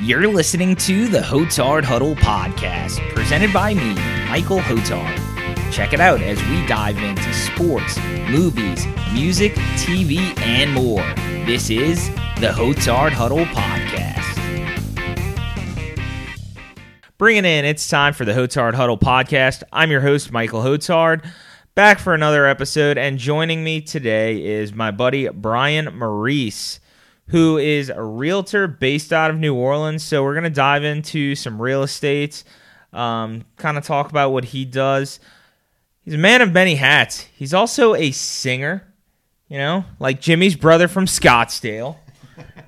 You're listening to the Hotard Huddle podcast, presented by me, Michael Hotard. Check it out as we dive into sports, movies, music, TV, and more. This is the Hotard Huddle podcast. Bringing in, it's time for the Hotard Huddle podcast. I'm your host, Michael Hotard, back for another episode, and joining me today is my buddy Brian Maurice who is a realtor based out of New Orleans. So we're going to dive into some real estate, um, kind of talk about what he does. He's a man of many hats. He's also a singer, you know, like Jimmy's brother from Scottsdale.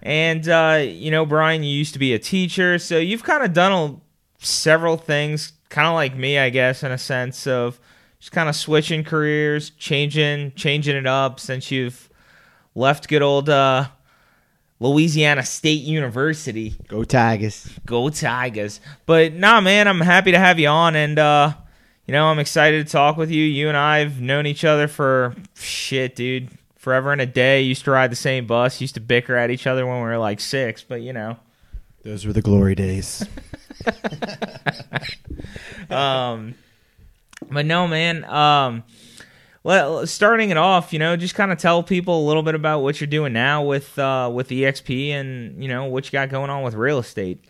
and, uh, you know, Brian, you used to be a teacher. So you've kind of done a, several things, kind of like me, I guess, in a sense of just kind of switching careers, changing, changing it up since you've left good old uh, Louisiana State University. Go Tigers. Go Tigers. But nah, man, I'm happy to have you on, and uh, you know, I'm excited to talk with you. You and I have known each other for shit, dude, forever and a day. Used to ride the same bus. Used to bicker at each other when we were like six, but you know, those were the glory days. um, but no, man. Um well, starting it off, you know, just kind of tell people a little bit about what you're doing now with uh, with EXP and you know what you got going on with real estate.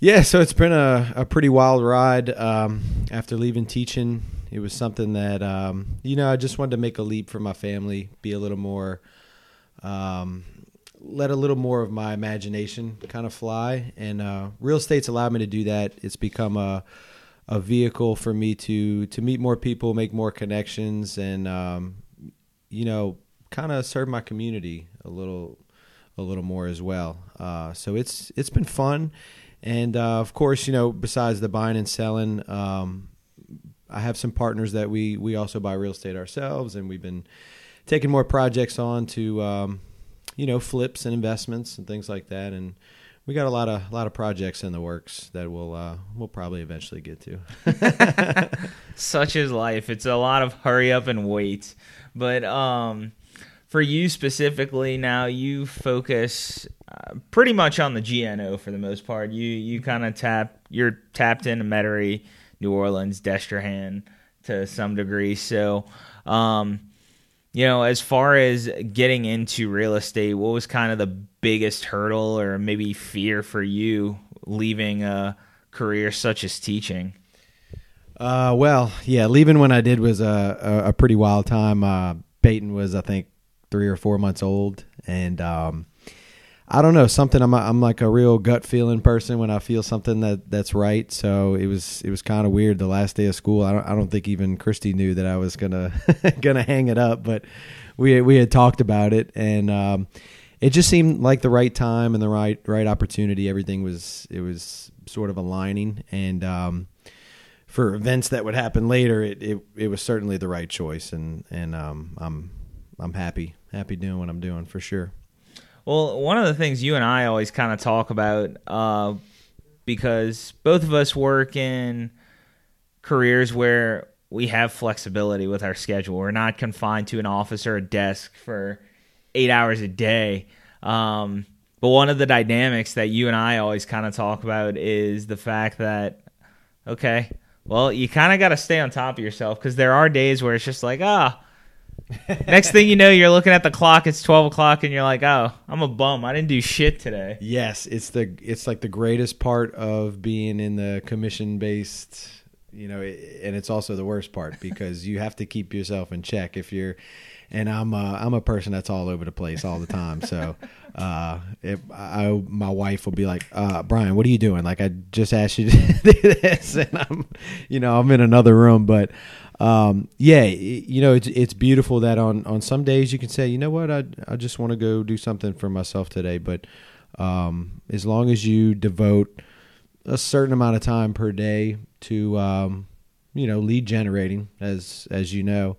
Yeah, so it's been a, a pretty wild ride. Um, after leaving teaching, it was something that um, you know I just wanted to make a leap for my family, be a little more, um, let a little more of my imagination kind of fly, and uh, real estate's allowed me to do that. It's become a a vehicle for me to to meet more people, make more connections, and um, you know, kind of serve my community a little a little more as well. Uh, so it's it's been fun, and uh, of course, you know, besides the buying and selling, um, I have some partners that we we also buy real estate ourselves, and we've been taking more projects on to um, you know flips and investments and things like that, and we got a lot of a lot of projects in the works that we'll uh, we'll probably eventually get to. Such is life. It's a lot of hurry up and wait. But um, for you specifically, now you focus uh, pretty much on the GNO for the most part. You you kind of tap you're tapped into Metairie, New Orleans, Destrehan to some degree. So. Um, you know, as far as getting into real estate, what was kind of the biggest hurdle or maybe fear for you leaving a career such as teaching? Uh, well, yeah, leaving when I did was a, a, a pretty wild time. Uh, Peyton was, I think, three or four months old, and um, I don't know something. I'm a, I'm like a real gut feeling person when I feel something that that's right. So it was it was kind of weird. The last day of school, I don't I don't think even Christy knew that I was gonna gonna hang it up, but we we had talked about it, and um, it just seemed like the right time and the right right opportunity. Everything was it was sort of aligning, and um, for events that would happen later, it, it it was certainly the right choice, and and um, I'm I'm happy happy doing what I'm doing for sure. Well, one of the things you and I always kind of talk about, uh, because both of us work in careers where we have flexibility with our schedule. We're not confined to an office or a desk for eight hours a day. Um, but one of the dynamics that you and I always kind of talk about is the fact that, okay, well, you kind of got to stay on top of yourself because there are days where it's just like, ah, Next thing you know, you're looking at the clock. It's twelve o'clock, and you're like, "Oh, I'm a bum. I didn't do shit today." Yes, it's the it's like the greatest part of being in the commission based, you know, and it's also the worst part because you have to keep yourself in check if you're. And I'm uh, I'm a person that's all over the place all the time. So, uh, if I my wife will be like, uh, Brian, what are you doing? Like I just asked you to do this, and I'm, you know, I'm in another room, but um, yeah, you know, it's it's beautiful that on on some days you can say, you know what, I I just want to go do something for myself today. But um, as long as you devote a certain amount of time per day to um, you know lead generating, as as you know,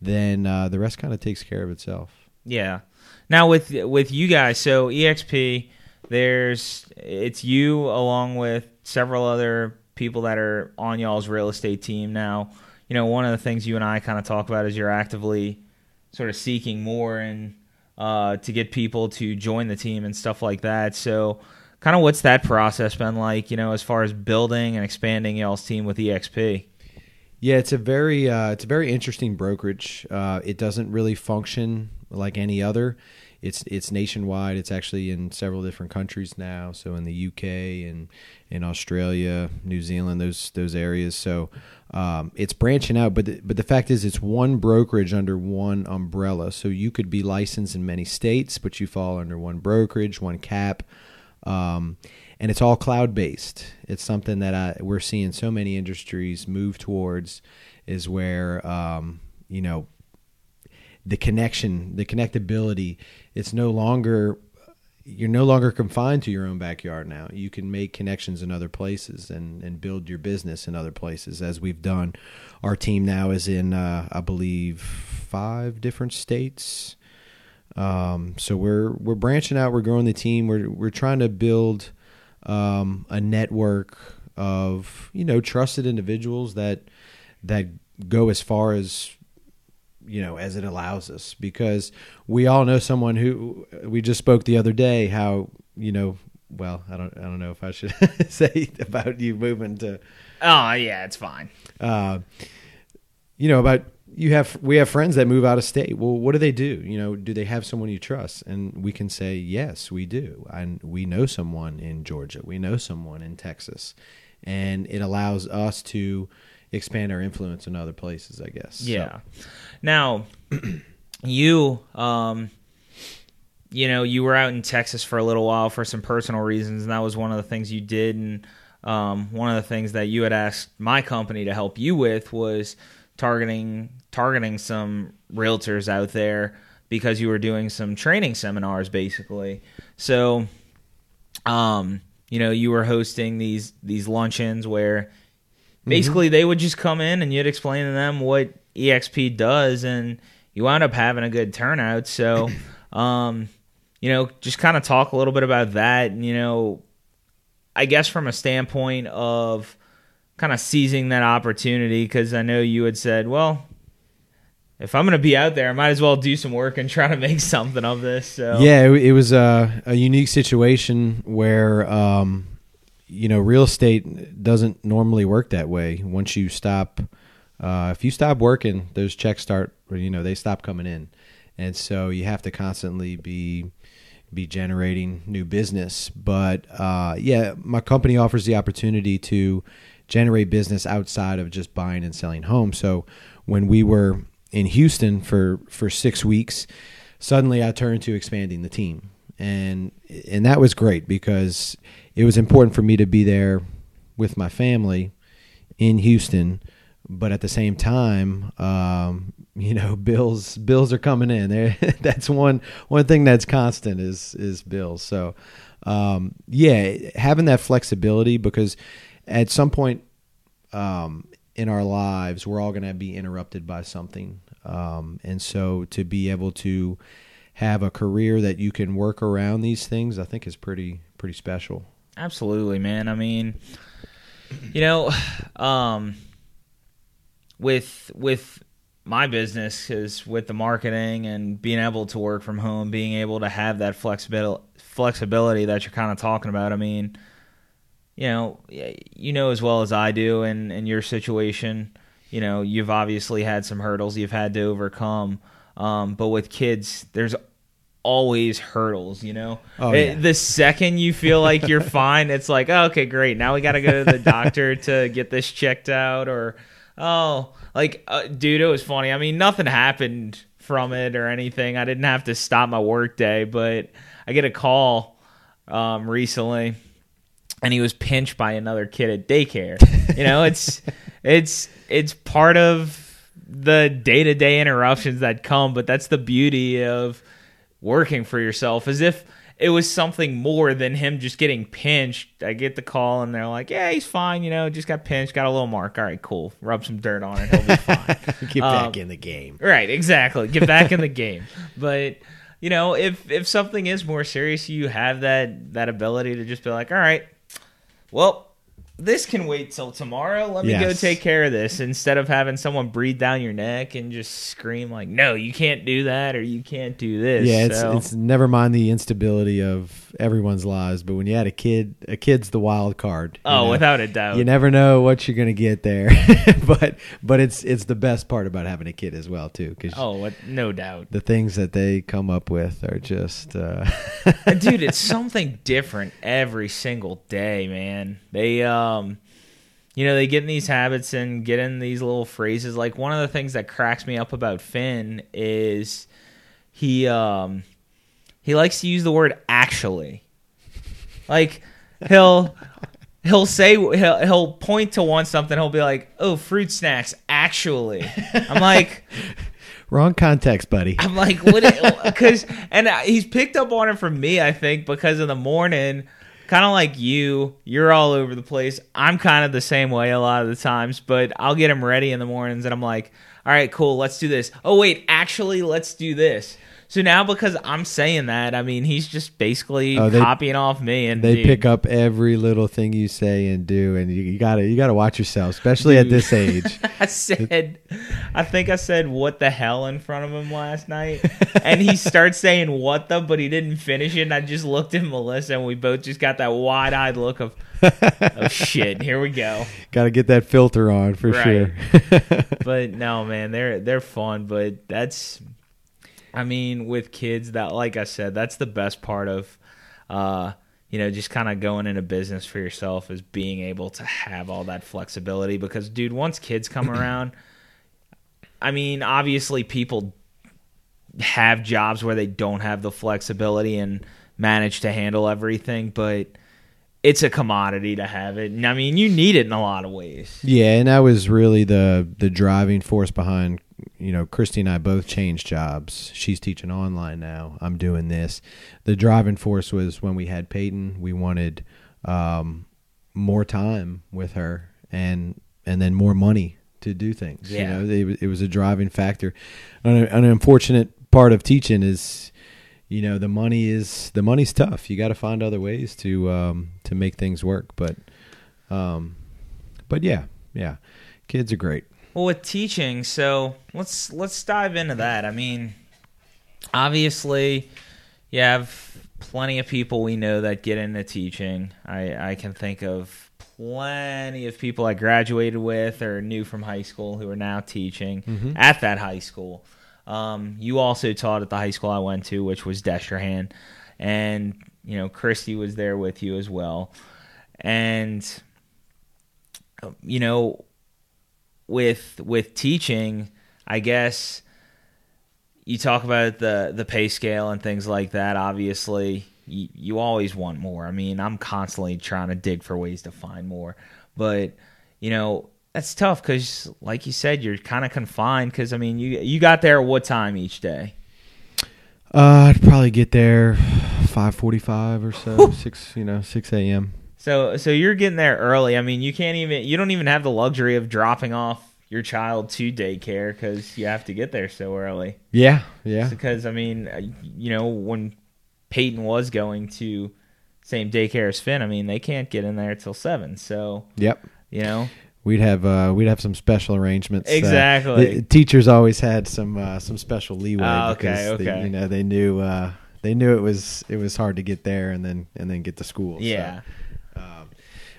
then uh, the rest kind of takes care of itself. Yeah. Now with with you guys, so EXP, there's it's you along with several other people that are on y'all's real estate team now you know, one of the things you and I kind of talk about is you're actively sort of seeking more and uh, to get people to join the team and stuff like that. So, kind of what's that process been like? You know, as far as building and expanding y'all's team with EXP. Yeah, it's a very uh, it's a very interesting brokerage. Uh, it doesn't really function like any other. It's it's nationwide. It's actually in several different countries now. So in the UK and in Australia, New Zealand, those those areas. So um, it's branching out. But the, but the fact is, it's one brokerage under one umbrella. So you could be licensed in many states, but you fall under one brokerage, one cap. Um, and it's all cloud based. It's something that I, we're seeing so many industries move towards, is where um, you know the connection, the connectability. It's no longer you're no longer confined to your own backyard now. You can make connections in other places and, and build your business in other places, as we've done. Our team now is in, uh, I believe, five different states. Um, so we're we're branching out. We're growing the team. We're we're trying to build um, a network of you know trusted individuals that that go as far as you know as it allows us. Because we all know someone who we just spoke the other day how you know well i don't i don't know if i should say about you moving to oh yeah it's fine. Uh you know about you have we have friends that move out of state. Well what do they do? You know do they have someone you trust? And we can say yes we do. And we know someone in georgia. We know someone in texas. And it allows us to expand our influence in other places i guess. Yeah. so. Now you um you know you were out in texas for a little while for some personal reasons and that was one of the things you did and um, one of the things that you had asked my company to help you with was targeting targeting some realtors out there because you were doing some training seminars basically. So um you know, you were hosting these these luncheons where mm-hmm. basically mm-hmm. they would just come in and you'd explain to them what EXP does and you wound up having a good turnout. So um you know, just kind of talk a little bit about that and you know, I guess from a standpoint of kind of seizing that opportunity because I know you had said, well, if I'm going to be out there, I might as well do some work and try to make something of this. So yeah, it, it was a, a, unique situation where um, you know real estate doesn't normally work that way. Once you stop, uh, if you stop working, those checks start. You know they stop coming in, and so you have to constantly be be generating new business. But uh, yeah, my company offers the opportunity to generate business outside of just buying and selling homes. So when we were in Houston for for six weeks, suddenly I turned to expanding the team, and and that was great because it was important for me to be there with my family in Houston, but at the same time, um, you know, bills bills are coming in. that's one one thing that's constant is is bills. So, um, yeah, having that flexibility because at some point um, in our lives, we're all going to be interrupted by something. Um, and so to be able to have a career that you can work around these things, I think is pretty pretty special. Absolutely, man. I mean, you know, um, with with my business is with the marketing and being able to work from home, being able to have that flexibility flexibility that you're kind of talking about. I mean, you know, you know as well as I do, in in your situation, you know, you've obviously had some hurdles you've had to overcome. Um, but with kids, there's always hurdles, you know. Oh, yeah. it, the second you feel like you're fine, it's like, oh, okay, great. Now we got to go to the doctor to get this checked out, or oh, like, uh, dude, it was funny. I mean, nothing happened from it or anything. I didn't have to stop my work day, but I get a call um, recently and he was pinched by another kid at daycare. You know, it's it's it's part of the day-to-day interruptions that come, but that's the beauty of working for yourself as if it was something more than him just getting pinched. I get the call and they're like, "Yeah, he's fine. You know, just got pinched, got a little mark. All right, cool. Rub some dirt on it. He'll be fine. Get um, back in the game. Right, exactly. Get back in the game. But you know, if if something is more serious, you have that that ability to just be like, "All right, well, this can wait till tomorrow. Let me go take care of this instead of having someone breathe down your neck and just scream like, "No, you can't do that," or "You can't do this." Yeah, it's So- it's never mind the instability of everyone's lives, but when you had a kid, a kid's the wild card. oh, know? without a doubt. you never know what you're gonna get there, but but it's it's the best part about having a kid as well too, because oh, no doubt. the things that they come up with are just uh, dude it's something different every single day man they um you know they get in these habits and get in these little phrases like one of the things that cracks me up about finn is he um he likes to use the word actually like he'll he'll say he'll, he'll point to one something he'll be like oh fruit snacks actually i'm like wrong context, buddy. I'm like, what? Because and he's picked up on it from me, I think, because in the morning, kind of like you, you're all over the place. I'm kind of the same way a lot of the times, but I'll get him ready in the mornings, and I'm like, all right, cool, let's do this. Oh wait, actually, let's do this. So now because I'm saying that, I mean, he's just basically Oh, they- copying off me, and They dude, pick up every little thing you say and do, and you, you gotta you gotta watch yourself, especially at this age. I said, I think I said what the hell in front of him last night, and he starts saying what the, but he didn't finish it. And I just looked at Melissa, and we both just got that wide eyed look of, oh shit, here we go. Got to get that filter on for Right. sure. But no, man, they're they're fun, but that's, I mean, with kids, that like I said, that's the best part of, uh, you know, just kind of going into business for yourself is being able to have all that flexibility. Because, dude, once kids come around, I mean, obviously people have jobs where they don't have the flexibility and manage to handle everything, but it's a commodity to have it. And I mean, you need it in a lot of ways. Yeah, and that was really the the driving force behind you know Christy and I both changed jobs. She's teaching online now. I'm doing this. The driving force was when we had Peyton. We wanted um, more time with her and and then more money to do things. Yeah. You know, it, was- it was a driving factor. An, an unfortunate part of teaching is you know the money is the money's tough. You got to find other ways to um, to make things work. But um, but yeah, yeah, kids are great. Well, with teaching, so let's let's dive into that. I mean, obviously, you have plenty of people we know that get into teaching. I I can think of plenty of people I graduated with or knew from high school who are now teaching Mhm. at that high school. Um, you also taught at the high school I went to, which was Destrehan, and you know Christy was there with you as well, and you know with with teaching, I guess you talk about the the pay scale and things like that. Obviously, you, you always want more. I mean, I'm constantly trying to dig for ways to find more, but you know that's tough because, like you said, you're kind of confined. Because I mean, you you got there at what time each day? Uh, I'd probably get there five forty-five or so, six you know six a.m. So so you're getting there early. I mean, you can't even you don't even have the luxury of dropping off your child to daycare because you have to get there so early. Yeah, yeah, because I mean, uh, you know, when Peyton was going to same daycare as Finn, I mean, they can't get in there till seven. So yep. you know, We'd have uh, we'd have some special arrangements. Uh, Exactly. the teachers always had some uh, some special leeway Ah, okay, because they- okay. you know they knew uh, they knew it was it was hard to get there and then and then get to school. yeah, Um,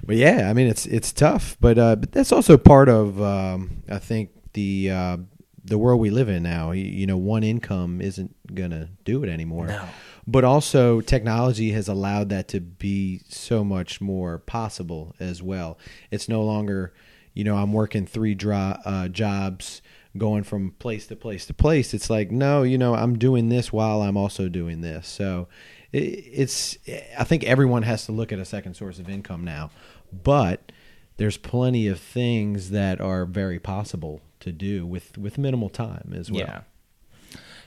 but yeah, I mean it's it's tough, but uh, but that's also part of um, I think the uh, the world we live in now. You, you know, one income isn't gonna do it anymore. no, But also, technology has allowed that to be so much more possible as well. It's no longer, you know, I'm working three dro- uh, jobs, going from place to place to place. It's like, no, you know, I'm doing this while I'm also doing this. So it's, I think everyone has to look at a second source of income now. But there's plenty of things that are very possible to do with, with minimal time as well. yeah,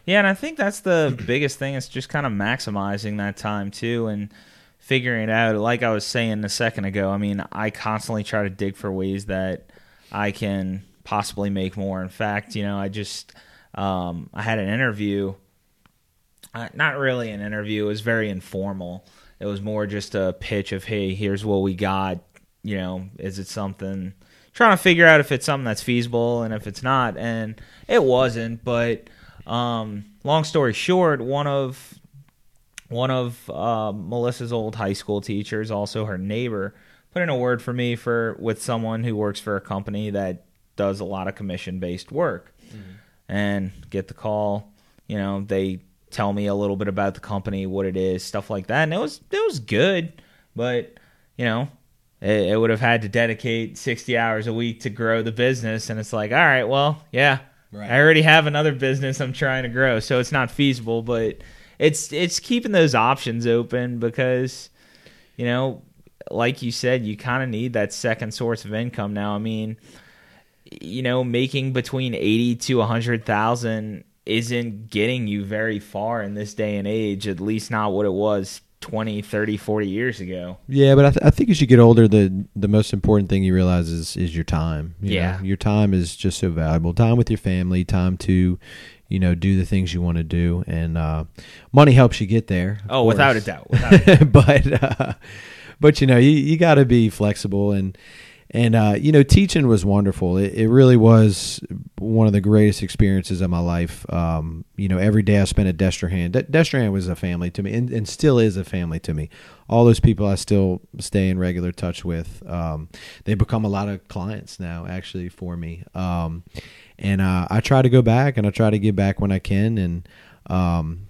yeah, and I think that's the biggest thing. Is just kind of maximizing that time too, and figuring it out. Like I was saying a second ago, I mean, I constantly try to dig for ways that I can possibly make more. In fact, you know, I just um, I had an interview. Uh, not really an interview. It was very informal. It was more just a pitch of, "Hey, here's what we got. you know, is it something trying to figure out if it's something that's feasible and if it's not and it wasn't, but um long story short, one of one of uh, Melissa's old high school teachers, also her neighbor, put in a word for me for with someone who works for a company that does a lot of commission based work, mm-hmm. and get the call. You know, they tell me a little bit about the company, what it is, stuff like that, and it was it was good, but you know. It, it would have had to dedicate 60 hours a week to grow the business. And it's like, all right, well, yeah, Right. I already have another business I'm trying to grow, so it's not feasible. But it's it's keeping those options open because you know like you said you kind of need that second source of income now i mean you know making between 80 to 100,000 isn't getting you very far in this day and age at least not what it was 20 30 40 years ago yeah but I, th- I think as you get older the the most important thing you realize is is your time you yeah know? your time is just so valuable time with your family time to you know, do the things you want to do, and uh, money helps you get there. Oh, without a doubt. Without a doubt. but uh, but you know, you, you got to be flexible and. And uh, you know, teaching was wonderful. It, it, really was one of the greatest experiences of my life. Um, you know, every day I spent at Destrehan. De- Destrehan was a family to me, and, and, still is a family to me. All those people I still stay in regular touch with. Um, they become a lot of clients now, actually, for me. Um, and uh, I try to go back and I try to get back when I can and um,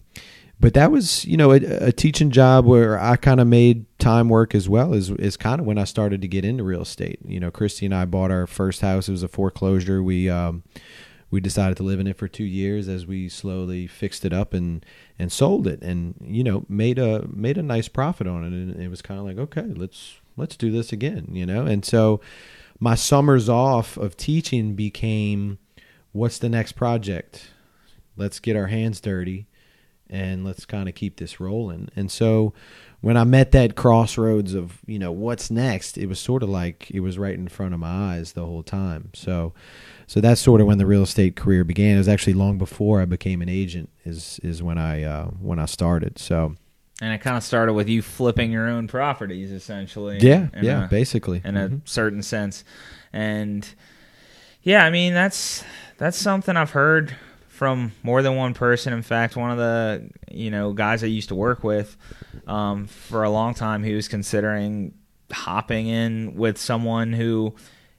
but that was you know a, a teaching job where I kind of made time work as well is is kind of when I started to get into real estate. You know, Christy and I bought our first house. It was a foreclosure. We um, we decided to live in it for two years as we slowly fixed it up and and sold it and you know made a made a nice profit on it and it was kind of like okay let's let's do this again you know and so my summers off of teaching became what's the next project? Let's get our hands dirty and let's kind of keep this rolling. And so when I met that crossroads of, you know, what's next, it was sort of like it was right in front of my eyes the whole time. So so that's sort of when the real estate career began. It was actually long before I became an agent is is when I uh, when I started. So and it kind of started with you flipping your own properties essentially. Yeah, yeah, a, basically. In mm-hmm. a certain sense. And yeah, I mean that's that's something I've heard from more than one person. In fact, one of the you know guys I used to work with um, for a long time, he was considering hopping in with someone who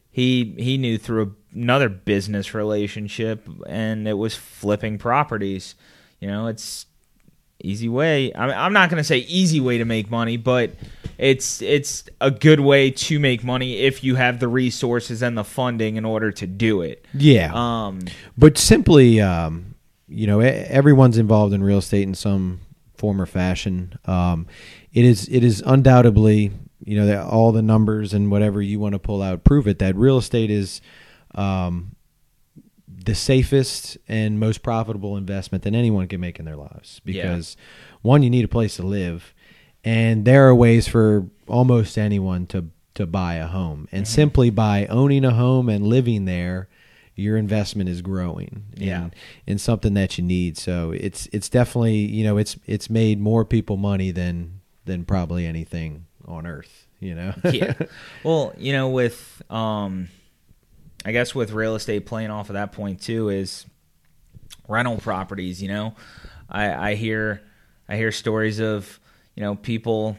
he he knew through another business relationship, and it was flipping properties. You know, it's easy way. I I'm not going to say easy way to make money, but it's it's a good way to make money if you have the resources and the funding in order to do it. Yeah. Um, but simply, um, you know, everyone's involved in real estate in some form or fashion. Um, it is it is undoubtedly, you know, all the numbers and whatever you want to pull out prove it that real estate is. Um, the safest and most profitable investment that anyone can make in their lives because yeah. one you need a place to live and there are ways for almost anyone to to buy a home and mm-hmm. simply by owning a home and living there your investment is growing yeah. in, in something that you need so it's it's definitely you know it's it's made more people money than than probably anything on earth you know yeah well you know with um I guess with real estate playing off of that point too is rental properties. You know, I, I hear I hear stories of you know people,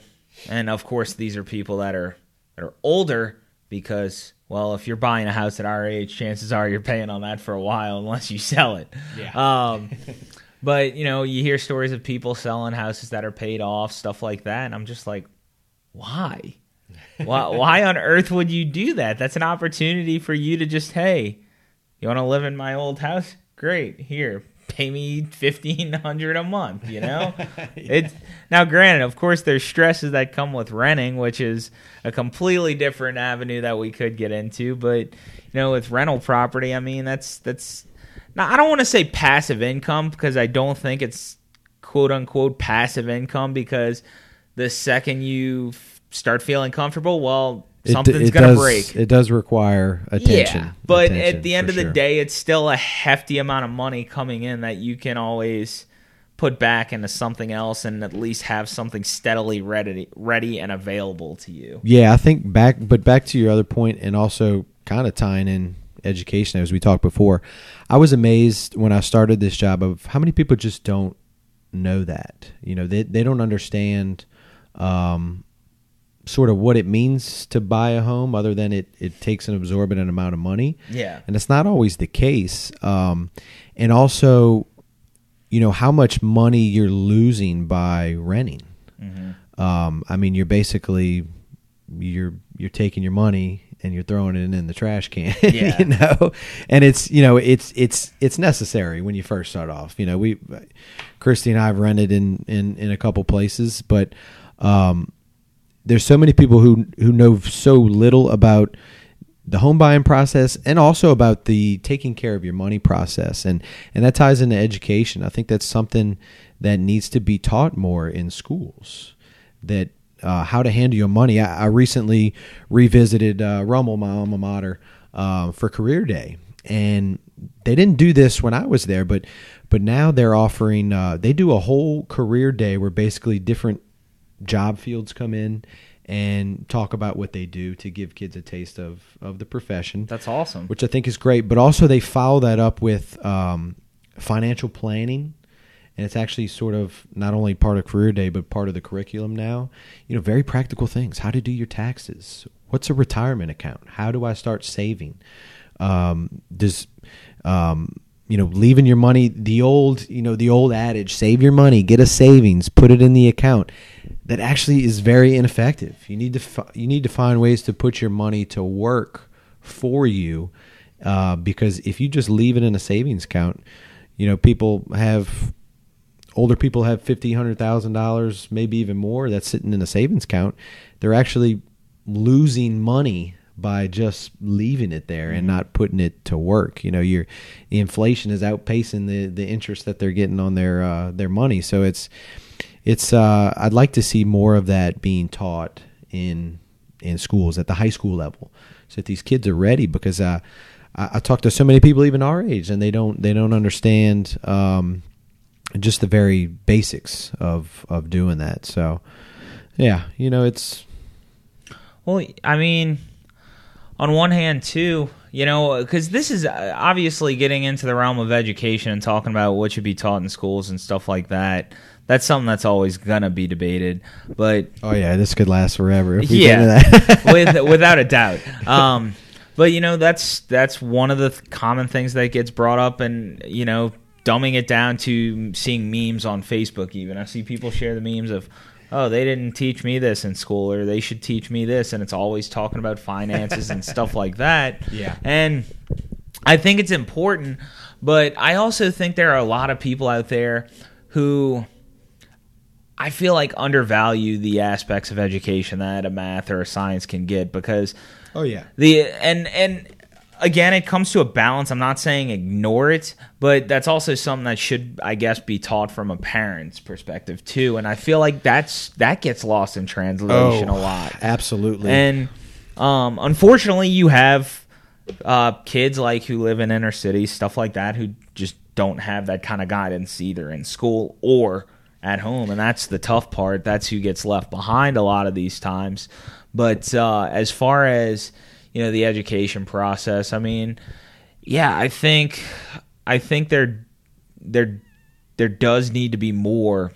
and of course these are people that are that are older because well, if you're buying a house at our age, chances are you're paying on that for a while unless you sell it. Yeah. Um, but you know, you hear stories of people selling houses that are paid off, stuff like that, and I'm just like, why? Why, why on earth would you do that? That's an opportunity for you to just, hey, you want to live in my old house? Great, here, pay me fifteen hundred a month. You know, yeah. it's now granted, of course, there's stresses that come with renting, which is a completely different avenue that we could get into. But you know, with rental property, I mean, that's that's now I don't want to say passive income because I don't think it's quote unquote passive income because the second you start feeling comfortable, well, something's it, it gonna does, break. It does require attention. Yeah, but attention, at the end of the day, it's still a hefty amount of money coming in that you can always put back into something else and at least have something steadily ready ready and available to you. Yeah, I think back, but back to your other point, and also kind of tying in education as we talked before. I was amazed when I started this job of how many people just don't know that. You know, they they don't understand um, sort of what it means to buy a home, other than it it takes an absorbent amount of money. Yeah. and it's not always the case. Um, and also, you know, how much money you're losing by renting. Um, I mean, you're basically you're you're taking your money and you're throwing it in the trash can. Yeah. you know, and it's you know it's it's it's necessary when you first start off. You know, we Christy and I have rented in in in a couple places, but um, there's so many people who who know so little about the home buying process and also about the taking care of your money process. And and that ties into education. I think that's something that needs to be taught more in schools that uh, how to handle your money. I, I recently revisited uh, rummel my alma mater uh, for career day. And they didn't do this when i was there but but now they're offering uh, they do a whole career day where basically different job fields come in and talk about what they do to give kids a taste of, of the profession, That's awesome. which I think is great. But also, they follow that up with um, financial planning. And it's actually sort of not only part of career day, but part of the curriculum now. You know, very practical things how to do your taxes. What's a retirement account? How do I start saving? Um, does um, you know leaving your money the old you know the old adage save your money get a savings put it in the account that actually is very ineffective you need to fi- you need to find ways to put your money to work for you uh, because if you just leave it in a savings account you know people have older people have fifty hundred thousand dollars maybe even more that's sitting in a savings account they're actually losing money by just leaving it there and not putting it to work. You know, your inflation is outpacing the the interest that they're getting on their uh, their money. So it's it's uh, I'd like to see more of that being taught in in schools at the high school level, so that these kids are ready. Because uh, I, I talk to so many people even our age, and they don't they don't understand um, just the very basics of of doing that. So yeah, you know, it's Well, I mean, on one hand, too, you know, because this is uh, obviously getting into the realm of education and talking about what should be taught in schools and stuff like that. That's something that's always gonna be debated, but oh yeah, this could last forever. If we yeah, get into that. with, without a doubt. Um, but you know, that's that's one of the th- common things that gets brought up, and you know, dumbing it down to seeing memes on Facebook. Even I see people share the memes of, "Oh, they didn't teach me this in school," or "They should teach me this," and it's always talking about finances and stuff like that. Yeah. and I think it's important, but I also think there are a lot of people out there who I feel like undervalue the aspects of education that a math or a science can get because oh yeah. the and and again it comes to a balance. I'm not saying ignore it, but that's also something that should I guess be taught from a parent's perspective too. And I feel like that's that gets lost in translation a lot. Oh, Absolutely. And um, unfortunately, you have uh, kids like who live in inner cities, stuff like that, who just don't have that kind of guidance either in school or at home, and that's the tough part. That's who gets left behind a lot of these times. But uh, as far as you know, the education process, I mean, yeah, I think I think there there there does need to be more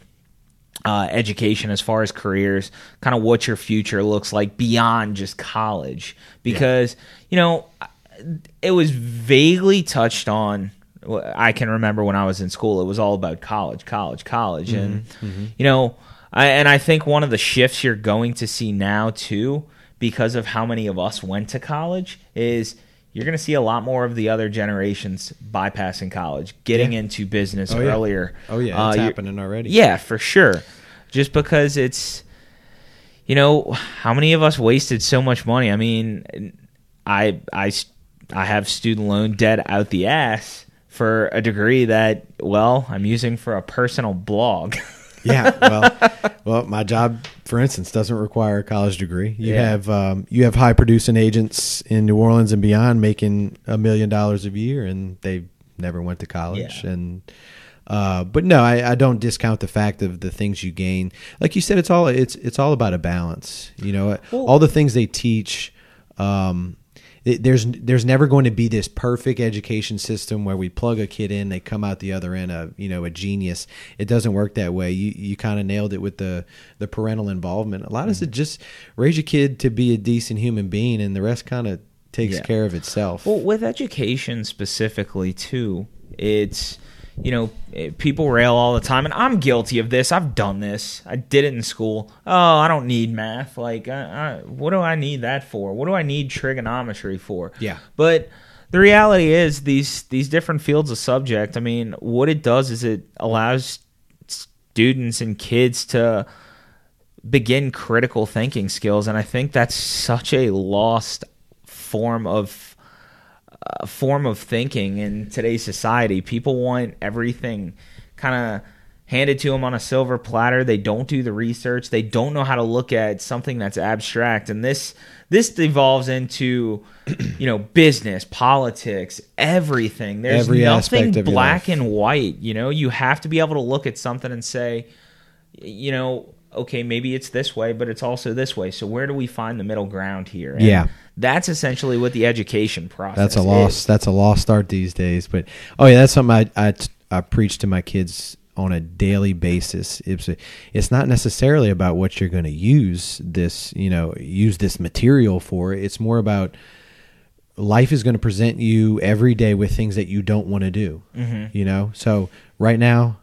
uh, education as far as careers, kind of what your future looks like beyond just college. Because, you know, it was vaguely touched on. I can remember when I was in school, it was all about college, college, college. And, you know, I, and I think one of the shifts you're going to see now, too, because of how many of us went to college, is you're going to see a lot more of the other generations bypassing college, getting Yeah. into business Oh, yeah. earlier. oh yeah, Uh, it's you're- happening already. yeah, for sure. Just because it's, you know, how many of us wasted so much money? I mean, I I I have student loan debt out the ass for a degree that well I'm using for a personal blog. yeah. Well, well, my job, for instance, doesn't require a college degree. You Yeah. have um, you have high producing agents in New Orleans and beyond making a million dollars a year, and they never went to college. Yeah. And Uh, but no, I, I don't discount the fact of the things you gain. Like you said, it's all it's it's all about a balance. You know, Well- all the things they teach. Um, there's there's never going to be this perfect education system where we plug a kid in, they come out the other end a you know a genius. It doesn't work that way. You you kind of nailed it with the the parental involvement. A lot of mm-hmm. it just raise your kid to be a decent human being, and the rest kind of takes Yeah. care of itself. Well, with education specifically, too, it's you know eh, people rail all the time, and I'm guilty of this. I've done this. I did it in school. Oh, I don't need math. Like, I, I, what do I need that for? What do I need trigonometry for? Yeah. But the reality is, these these different fields of subject. I mean, what it does is it allows students and kids to begin critical thinking skills, and I think that's such a lost form of uh, form of thinking in today's society. People want everything kind of handed to them on a silver platter. They don't do the research. They don't know how to look at something that's abstract. And this this devolves into you know business, politics, everything. There's Every nothing aspect of your black and white. You know, you have to be able to look at something and say, you know, okay, maybe it's this way, but it's also this way. So where do we find the middle ground here? And Yeah. that's essentially what the education process. That's a is. That's a lost start these days. But oh yeah, that's something I I, I preach to my kids on a daily basis. It's it's not necessarily about what you're going to use this you know use this material for. It's more about life is going to present you every day with things that you don't want to do. Mm-hmm. You know, so right now.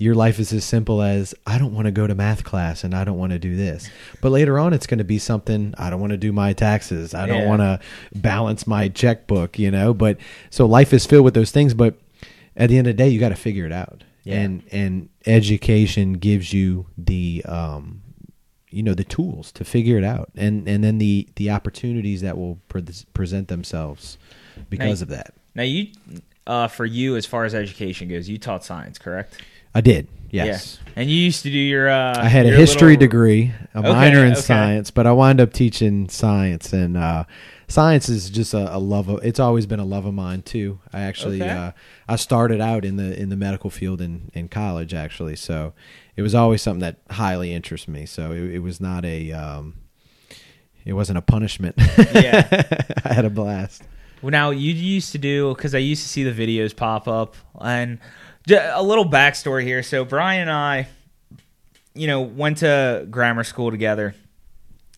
Your life is as simple as I don't want to go to math class and I don't want to do this. But later on, it's going to be something I don't want to do my taxes. I don't Yeah. want to balance my checkbook, you know. But so life is filled with those things. But at the end of the day, you got to figure it out. Yeah. And and education gives you the um, you know, the tools to figure it out, and and then the the opportunities that will pre- present themselves because Now- of that. Now you, uh, for you, as far as education goes, you taught science, correct? I did. Yes. Yeah. And you used to do your. Uh, I had a history little- degree, a Okay, minor in okay. science, but I wound up teaching science, and uh, science is just a, a love of. It's always been a love of mine too. I actually, Okay. uh, I started out in the in the medical field in in college, actually, so it was always something that highly interests me. So it, it was not a, um, it wasn't a punishment. Yeah. I had a blast. Well, now you used to do because I used to see the videos pop up, and a little backstory here. So Brian and I, you know, went to grammar school together,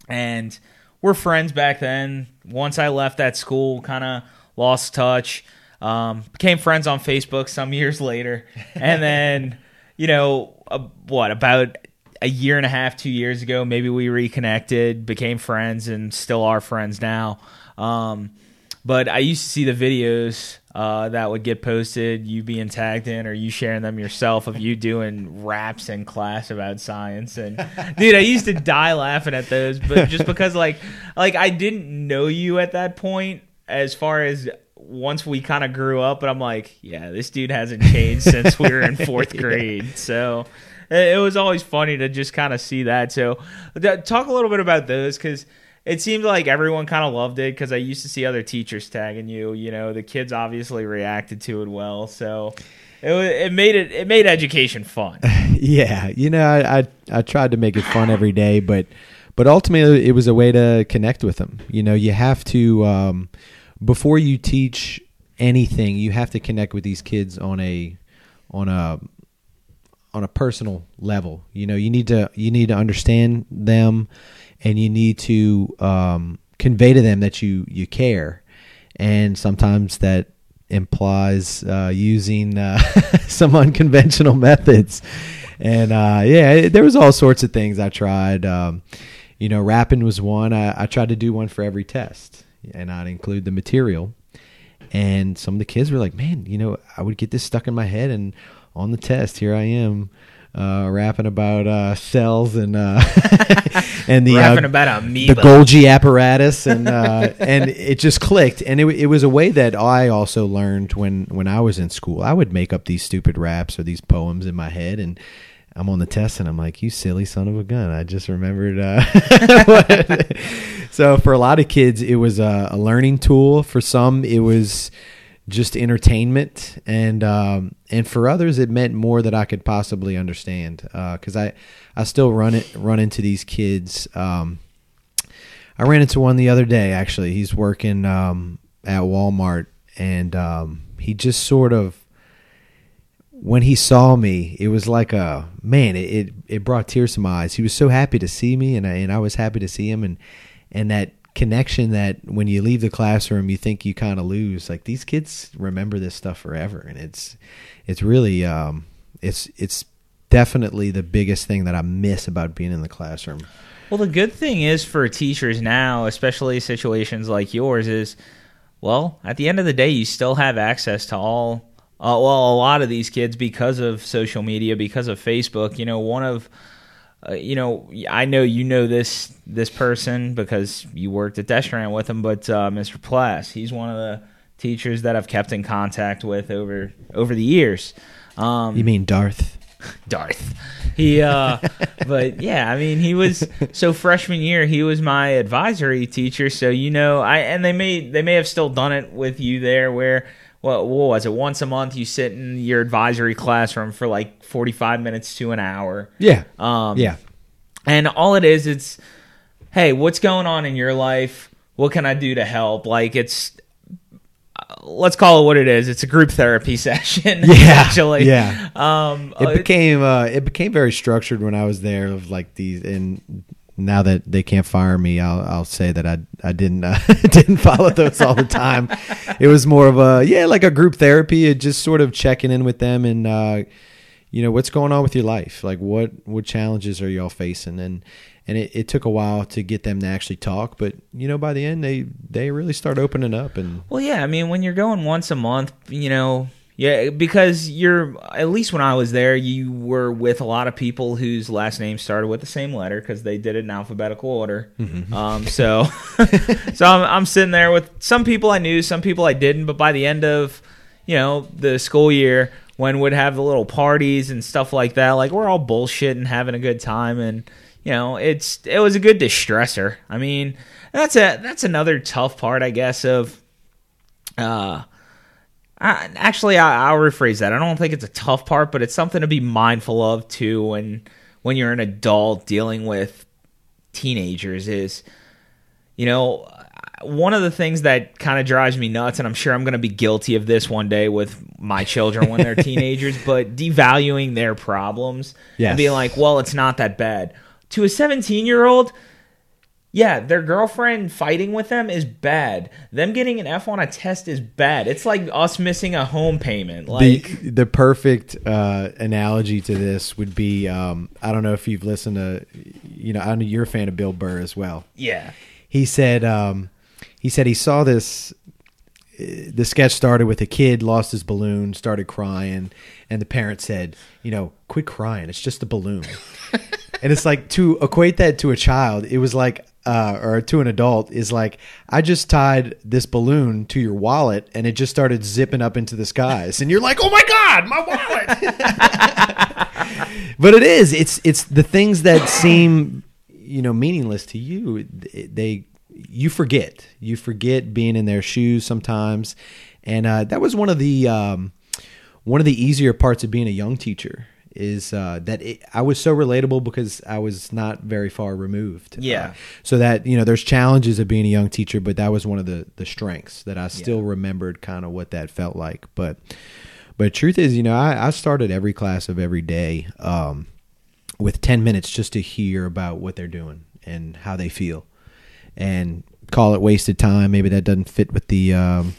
and we're friends back then. Once I left that school, kind of lost touch. Um, became friends on Facebook some years later, and then you know what about a year and a half, two years ago, maybe we reconnected, became friends, and still are friends now. Um, but I used to see the videos uh, that would get posted, you being tagged in, or you sharing them yourself of you doing raps in class about science. And dude, I used to die laughing at those, but just because like like I didn't know you at that point, as far as once we kind of grew up, and I'm like, yeah, this dude hasn't changed since we were in fourth grade. So it it was always funny to just kind of see that. So talk a little bit about those because it seemed like everyone kind of loved it because I used to see other teachers tagging you. You know, the kids obviously reacted to it well, so it it made it it made education fun. yeah, you know, I, I I tried to make it fun every day, but but ultimately it was a way to connect with them. You know, you have to um, before you teach anything, you have to connect with these kids on a on a on a personal level. You know, you need to you need to understand them, and you need to um, convey to them that you you care, and sometimes that implies uh, using uh, some unconventional methods. And uh, yeah, there was all sorts of things I tried. Um, you know, rapping was one. I, I tried to do one for every test, and I'd include the material. And some of the kids were like, "Man, you know, I would get this stuck in my head, and on the test, here I am." Uh, rapping about uh, cells and uh, and the Rapping uh, about the. Golgi apparatus, and uh, and it just clicked. And it, it was a way that I also learned when when I was in school. I would make up these stupid raps or these poems in my head, and I'm on the test, and I'm like, "You silly son of a gun!" I just remembered. Uh, so for a lot of kids, it was a, a learning tool. For some, it was just entertainment, and um, and for others, it meant more that I could possibly understand. Because I I still run it run into these kids. Um, I ran into one the other day. Actually, he's working um, at Walmart, and um, he just sort of when he saw me, it was like a man. It, it, it brought tears to my eyes. He was so happy to see me, and I, and I was happy to see him, and and that connection that when you leave the classroom, you think you kind of lose. Like these kids remember this stuff forever, and it's it's really um, it's it's definitely the biggest thing that I miss about being in the classroom. Well, the good thing is for teachers now, especially situations like yours, is well, at the end of the day, you still have access to all uh, well, a lot of these kids because of social media, because of Facebook. You know, one of uh, you know, I know you know this this person because you worked at Destrehan with him, but uh, Mr. Plass, he's one of the teachers that I've kept in contact with over over the years. Um, you mean Darth? Darth. He, uh, but yeah, I mean, he was so freshman year. He was my advisory teacher, so you know, I and they may they may have still done it with you there, where what, what was it? Once a month, you sit in your advisory classroom for like forty-five minutes to an hour. Yeah. Um, yeah. And all it is, it's hey, what's going on in your life? What can I do to help? Like it's let's call it what it is. It's a group therapy session. Yeah, actually. Yeah. Um, it became uh, it became very structured when I was there. Of like these, and now that they can't fire me, I'll I'll say that I I didn't uh, didn't follow those all the time. it was more of a yeah, like a group therapy, it just sort of checking in with them and uh, you know what's going on with your life, like what what challenges are y'all facing, and and it, it took a while to get them to actually talk, but you know by the end they they really start opening up and well yeah, I mean when you're going once a month, you know yeah, because you're at least when I was there, you were with a lot of people whose last name started with the same letter because they did it in alphabetical order. Mm-hmm. Um, so, so I'm, I'm sitting there with some people I knew, some people I didn't. But by the end of you know the school year, when would have the little parties and stuff like that, like we're all bullshitting, having a good time, and you know it's it was a good distressor. I mean, that's a that's another tough part, I guess, of uh actually, I, will rephrase that. I don't think it's a tough part, but it's something to be mindful of too when when you're an adult dealing with teenagers. Is you know one of the things that kind of drives me nuts, and I'm sure I'm going to be guilty of this one day with my children when they're teenagers, but devaluing their problems yes. and being like, "Well, it's not that bad." To a 17 year old, yeah, their girlfriend fighting with them is bad. Them getting an F on a test is bad. It's like us missing a home payment. Like the, the perfect uh, analogy to this would be um, I don't know if you've listened to you know I know you're a fan of Bill Burr as well. Yeah, he said um, he said he saw this. The sketch started with a kid lost his balloon, started crying, and the parent said, "You know, quit crying. It's just a balloon." and it's like to equate that to a child, it was like uh, or to an adult is like I just tied this balloon to your wallet and it just started zipping up into the skies. And you're like oh my god my wallet! But it is it's it's the things that seem you know meaningless to you they you forget. You forget being in their shoes sometimes. And uh, that was one of the um, one of the easier parts of being a young teacher is uh, that it, I was so relatable because I was not very far removed. Yeah. Uh, so that you know, there's challenges of being a young teacher, but that was one of the the strengths that I still yeah. remembered kind of what that felt like. But but truth is, you know, I, I started every class of every day um, with ten minutes just to hear about what they're doing and how they feel, and call it wasted time. Maybe that doesn't fit with the um,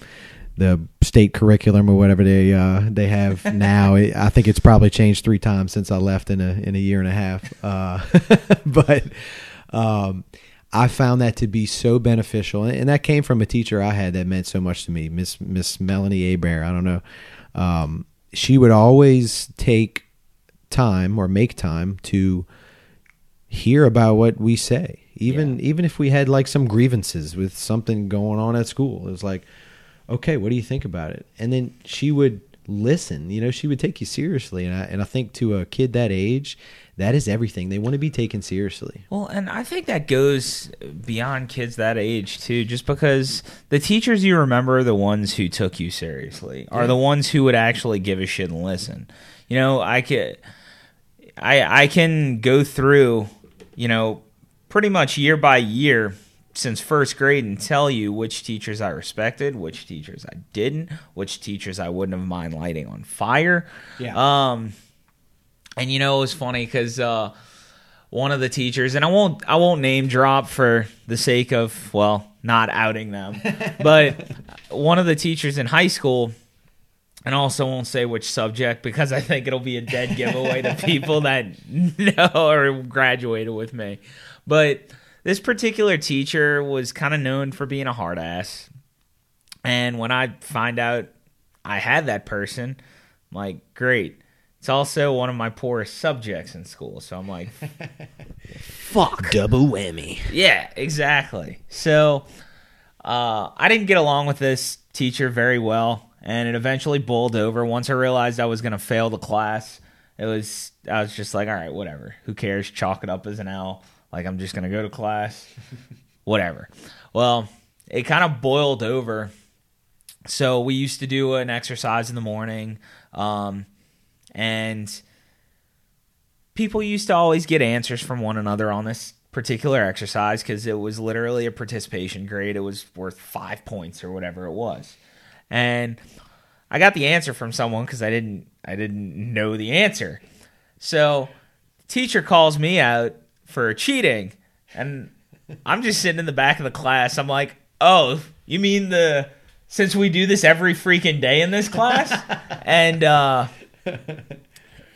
the state curriculum or whatever they uh, they have now. I think it's probably changed three times since I left in a in a year and a half. Uh, but um, I found that to be so beneficial, and that came from a teacher I had that meant so much to me, Miss Miss Melanie Abear. I don't know. Um, she would always take time or make time to hear about what we say, even yeah. even if we had like some grievances with something going on at school. It was like okay, what do you think about it? And then she would listen. You know, she would take you seriously. And I and I think to a kid that age, that is everything. They want to be taken seriously. Well, and I think that goes beyond kids that age too, just because the teachers you remember are the ones who took you seriously, are Yeah. the ones who would actually give a shit and listen. You know, I could, I I can go through, you know, pretty much year by year since first grade and tell you which teachers I respected, which teachers I didn't, which teachers I wouldn't have mind lighting on fire. Yeah. Um, and you know it was funny because uh, one of the teachers, and I won't I won't name drop for the sake of well not outing them, but one of the teachers in high school. And also won't say which subject because I think it'll be a dead giveaway to people that know or graduated with me. But this particular teacher was kind of known for being a hard ass. And when I find out I had that person, I'm like, great. It's also one of my poorest subjects in school. So I'm like, fuck. Double whammy. Yeah, exactly. So uh, I didn't get along with this teacher very well, and it eventually bowled over. Once I realized I was going to fail the class, it was I was just like, all right, whatever. Who cares? Chalk it up as an L. Like I'm just to go to class, whatever. Well, it kind of boiled over. So we used to do an exercise in the morning, um, and people used to always get answers from one another on this particular exercise because it was literally a participation grade. It was worth five points or whatever it was, and I got the answer from someone because I didn't I didn't know the answer. So teacher calls me out for cheating, and I'm just sitting in the back of the class. I'm like, oh, you mean the since we do this every freaking day in this class, and uh,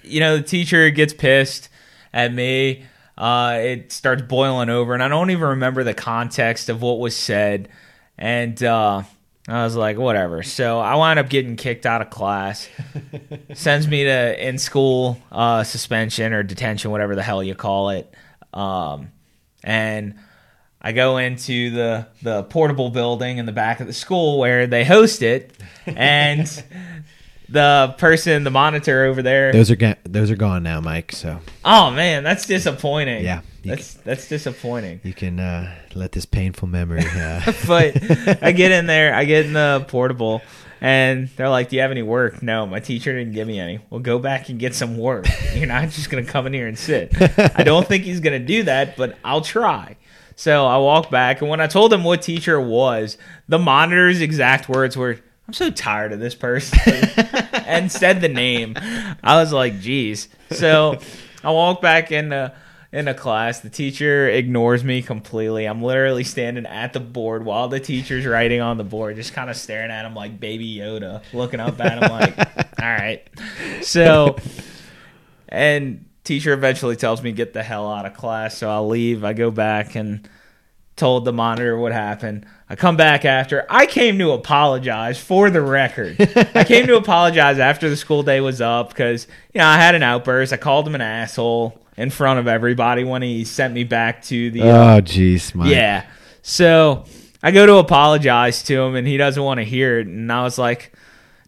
you know the teacher gets pissed at me. Uh, it starts boiling over, and I don't even remember the context of what was said. And uh, I was like, whatever. So I wound up getting kicked out of class. Sends me to in school uh, suspension or detention, whatever the hell you call it. Um, and I go into the the portable building in the back of the school where they host it, and the person, the monitor over there. Those are ga- those are gone now, Mike. So Oh man, that's disappointing. Yeah, you that's that's disappointing. you can uh, let this painful memory. Uh, But I get in there, I get in the portable, and they're like, "Do you have any work?" No, my teacher didn't give me any. Well, go back and get some work. You're not just gonna come in here and sit. I don't think he's gonna do that, but I'll try. So I walk back, and when I told him what teacher was, the monitor's exact words were, "I'm so tired of this person," and said the name. I was like, "Geez." So I walk back uh, into a class. The teacher ignores me completely. I'm literally standing at the board while the teacher's writing on the board, just kind of staring at him like Baby Yoda, looking up at him like, "All right." So, and teacher eventually tells me get the hell out of class, so I'll leave. I go back and told the monitor what happened. I come back after. I came to apologize for the record. I came to apologize after the school day was up because you know I had an outburst. I called him an asshole in front of everybody when he sent me back to the. uh, oh, jeez, Mike. yeah. So I go to apologize to him, and he doesn't want to hear it. And I was like,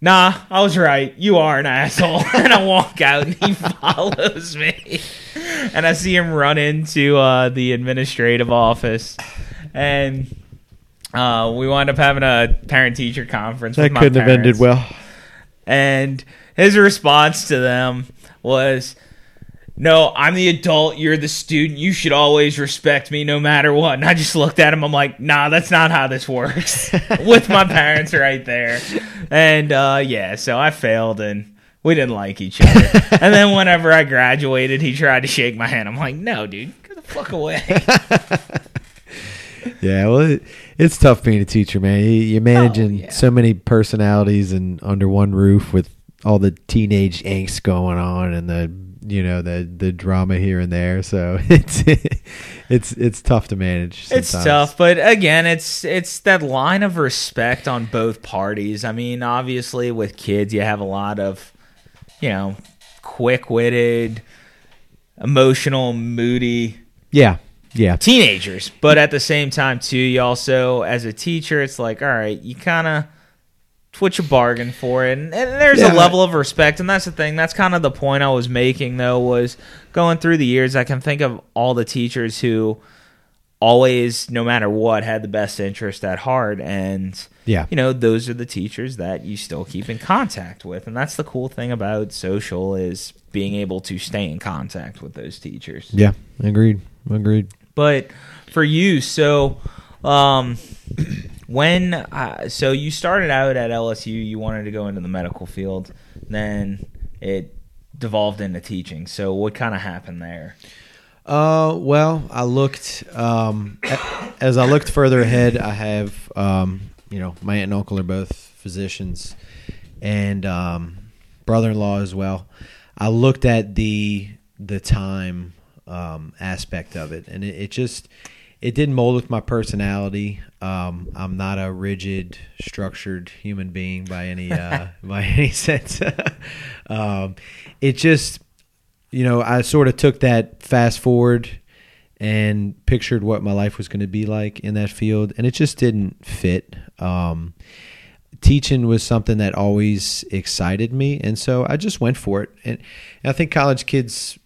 "Nah, I was right. You are an asshole." and I walk out, and he follows me, and I see him run into uh, the administrative office, and uh, we wind up having a parent-teacher conference. that with my couldn't have ended well. And his response to them was, No, I'm the adult. You're the student. You should always respect me no matter what. And I just looked at him. I'm like, Nah, that's not how this works. With my parents right there. And uh, yeah, so I failed and we didn't like each other. and then whenever I graduated, he tried to shake my hand. I'm like, No, dude, get the fuck away. Yeah, well, it, it's tough being a teacher, man. You, you're managing Oh, yeah. so many personalities and under one roof with all the teenage angst going on and the you know the the drama here and there. So it's it's it's tough to manage. It's tough, but again, it's it's that line of respect on both parties. I mean, obviously with kids, you have a lot of, you know, quick-witted, emotional, moody Yeah, yeah, teenagers, but at the same time too, you also as a teacher, it's like, all right, you kind of it's what you bargain for, and, and there's Yeah. a level of respect, and that's the thing. That's kind of the point I was making, though, was going through the years. I can think of all the teachers who always, no matter what, had the best interest at heart, and Yeah. you know, those are the teachers that you still keep in contact with, and that's the cool thing about social is being able to stay in contact with those teachers. Yeah. Agreed. Agreed. But for you, so um, when uh, so you started out at LSU, you wanted to go into the medical field, then it devolved into teaching. So what kind of happened there? Uh, well, I looked um, as I looked further ahead. I have um, you know, my aunt and uncle are both physicians, and um, brother-in-law as well. I looked at the the time um, aspect of it, and it, it just it didn't mold with my personality. Um, I'm not a rigid, structured human being by any uh, by any sense. um, it just you know, I sort of took that fast forward and pictured what my life was going to be like in that field, and it just didn't fit. Um, teaching was something that always excited me, and so I just went for it. And, and I think college kids,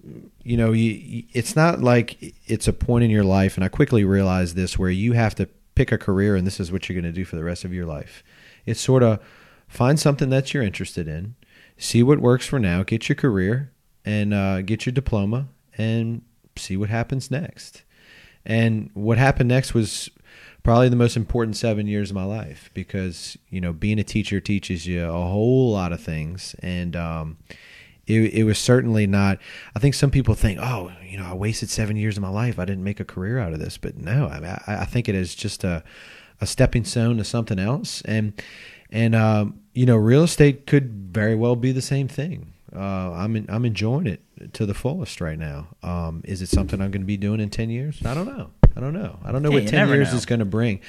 you know, you, it's not like it's a point in your life, and I quickly realized this where you have to pick a career, and this is what you're going to do for the rest of your life. It's sort of find something that you're interested in, see what works for now, get your career, and uh, get your diploma, and see what happens next. And what happened next was probably the most important seven years of my life because you know being a teacher teaches you a whole lot of things, and um, it, it was certainly not. I think some people think, oh, you know, I wasted seven years of my life. I didn't make a career out of this, but no, I, mean, I, I think it is just a a stepping stone to something else, and and um, you know, real estate could very well be the same thing. Uh, I'm in, I'm enjoying it to the fullest right now. Um, is it something I'm going to be doing in ten years? I don't know. I don't know. I don't know Yeah, what ten years know. is going to bring.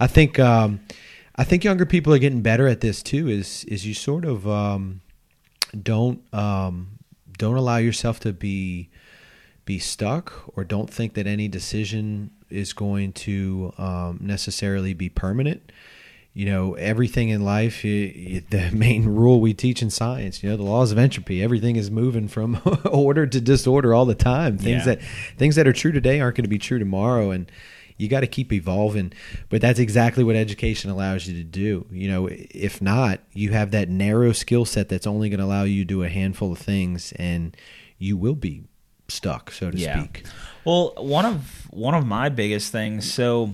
I think um, I think younger people are getting better at this too. Is is you sort of um, don't um, don't allow yourself to be be stuck or don't think that any decision is going to um, necessarily be permanent. You know, everything in life, the main rule we teach in science, you know, the laws of entropy, everything is moving from order to disorder all the time. Things Yeah. that things that are true today aren't going to be true tomorrow and you got to keep evolving but that's exactly what education allows you to do you know if not you have that narrow skill set that's only going to allow you to do a handful of things and you will be stuck so to Yeah. speak Well, one of one of my biggest things. So,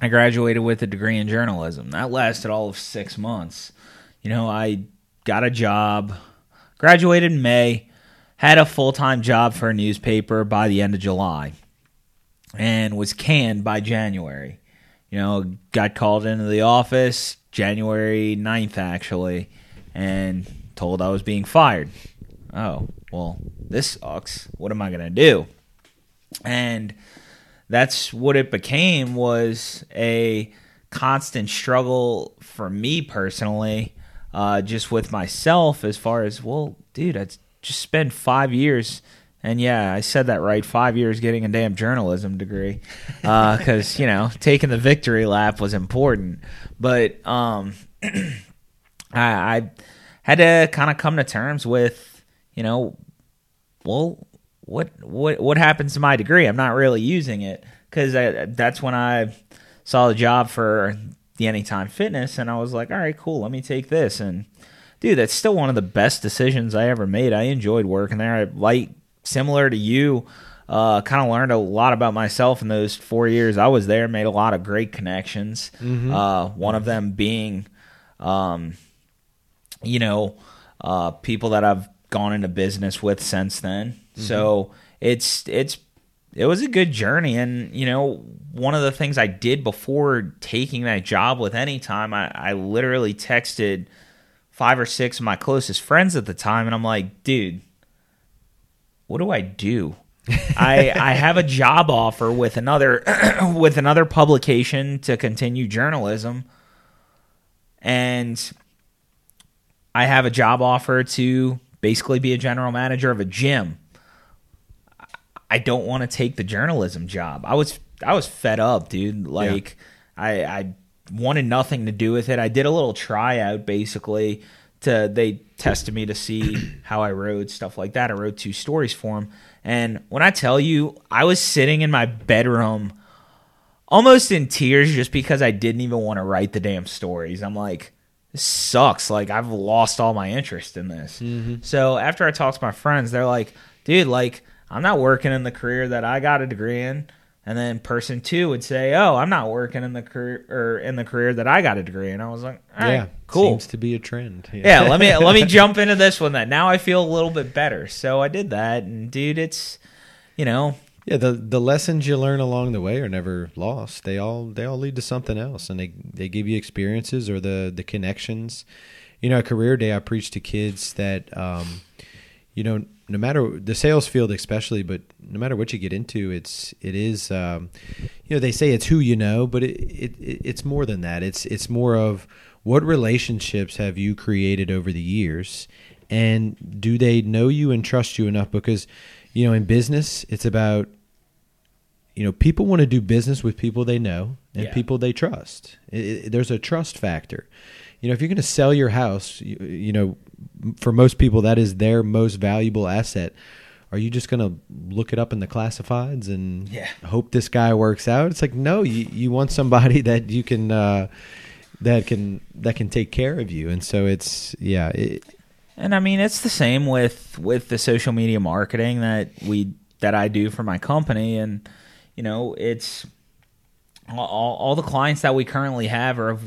I graduated with a degree in journalism. That lasted all of six months. You know, I got a job, graduated in May, had a full time job for a newspaper by the end of July, and was canned by January. You know, got called into the office January 9th, actually, and told I was being fired. Oh, well, this sucks. What am I going to do? and that's what it became was a constant struggle for me personally uh, just with myself as far as well dude i just spent five years and yeah i said that right five years getting a damn journalism degree because you know taking the victory lap was important but um, I, I had to kind of come to terms with you know well, what what what happens to my degree? I'm not really using it because that's when I saw the job for the Anytime Fitness, and I was like, all right, cool, let me take this. And dude, that's still one of the best decisions I ever made. I enjoyed working there. I like similar to you. Uh, kind of learned a lot about myself in those four years I was there. Made a lot of great connections. Uh, one of them being, um, you know, uh, people that I've gone into business with since then. So it's it's it was a good journey, and you know, one of the things I did before taking that job with Anytime, I, I literally texted five or six of my closest friends at the time, and I'm like, dude, what do I do? I I have a job offer with another with another publication to continue journalism, and I have a job offer to basically be a general manager of a gym. I don't want to take the journalism job. I was I was fed up, dude. Like I I wanted nothing to do with it. I did a little tryout basically to they tested me to see how I wrote stuff like that. I wrote two stories for him, and when I tell you, I was sitting in my bedroom almost in tears just because I didn't even want to write the damn stories. I'm like, this sucks. Like I've lost all my interest in this. Mm-hmm. So after I talked to my friends, they're like, dude, like I'm not working in the career that I got a degree in. And then person two would say, "Oh, I'm not working in the career or in the career that I got a degree." And I was like, "All right, yeah, cool." Seems to be a trend. yeah, let me let me jump into this one then. Now I feel a little bit better. So I did that, and dude, it's you know, Yeah, the the lessons you learn along the way are never lost. They all they all lead to something else, and they they give you experiences or the the connections. You know, at career day, I preach to kids that, um, you know, no matter the sales field, especially, but no matter what you get into, it's it is, um, you know, they say it's who you know, but it, it it's more than that. It's it's more of what relationships have you created over the years, and do they know you and trust you enough? Because you know, in business, it's about you know, people want to do business with people they know and Yeah. people they trust. It, it- there's a trust factor. You know, if you're going to sell your house, you, you know, for most people that is their most valuable asset. Are you just going to look it up in the classifieds and Yeah. hope this guy works out? It's like no, you you want somebody that you can uh, that can that can take care of you, and so it's yeah, it, And I mean, it's the same with with the social media marketing that we that I do for my company, and you know, it's all, all, the clients that we currently have or have,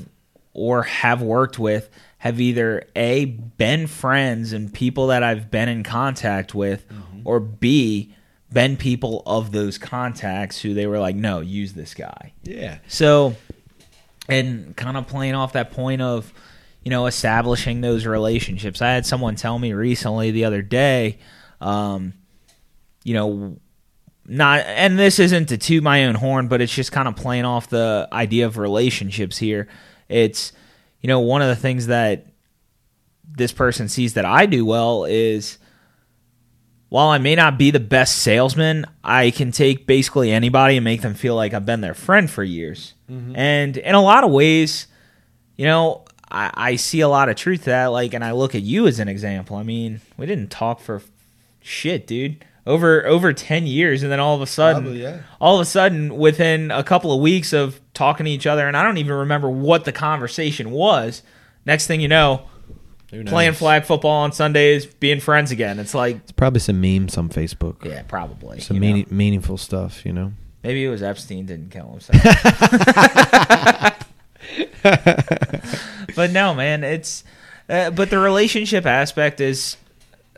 or have worked with have either a been friends and people that I've been in contact with, or b been people of those contacts who they were like, no, use this guy. yeah, So, and kind of playing off that point of, you know, establishing those relationships. I had someone tell me recently the other day, um, you know, not, and this isn't to toot my own horn, but it's just kind of playing off the idea of relationships here. It's, you know, one of the things that this person sees that I do well is while I may not be the best salesman, I can take basically anybody and make them feel like I've been their friend for years. Mm-hmm. And in a lot of ways, you know, I, I see a lot of truth to that. Like, and I look at you as an example. I mean, we didn't talk for shit, dude. Over over ten years, and then all of a sudden, Probably, yeah. all of a sudden, within a couple of weeks of talking to each other, and I don't even remember what the conversation was. Next thing you know, playing flag football on Sundays, being friends again. It's like, It's probably some memes on Facebook. yeah, probably. Some you meaning, meaningful stuff, you know. Maybe it was Epstein didn't kill himself. but no, man, it's uh, but the relationship aspect is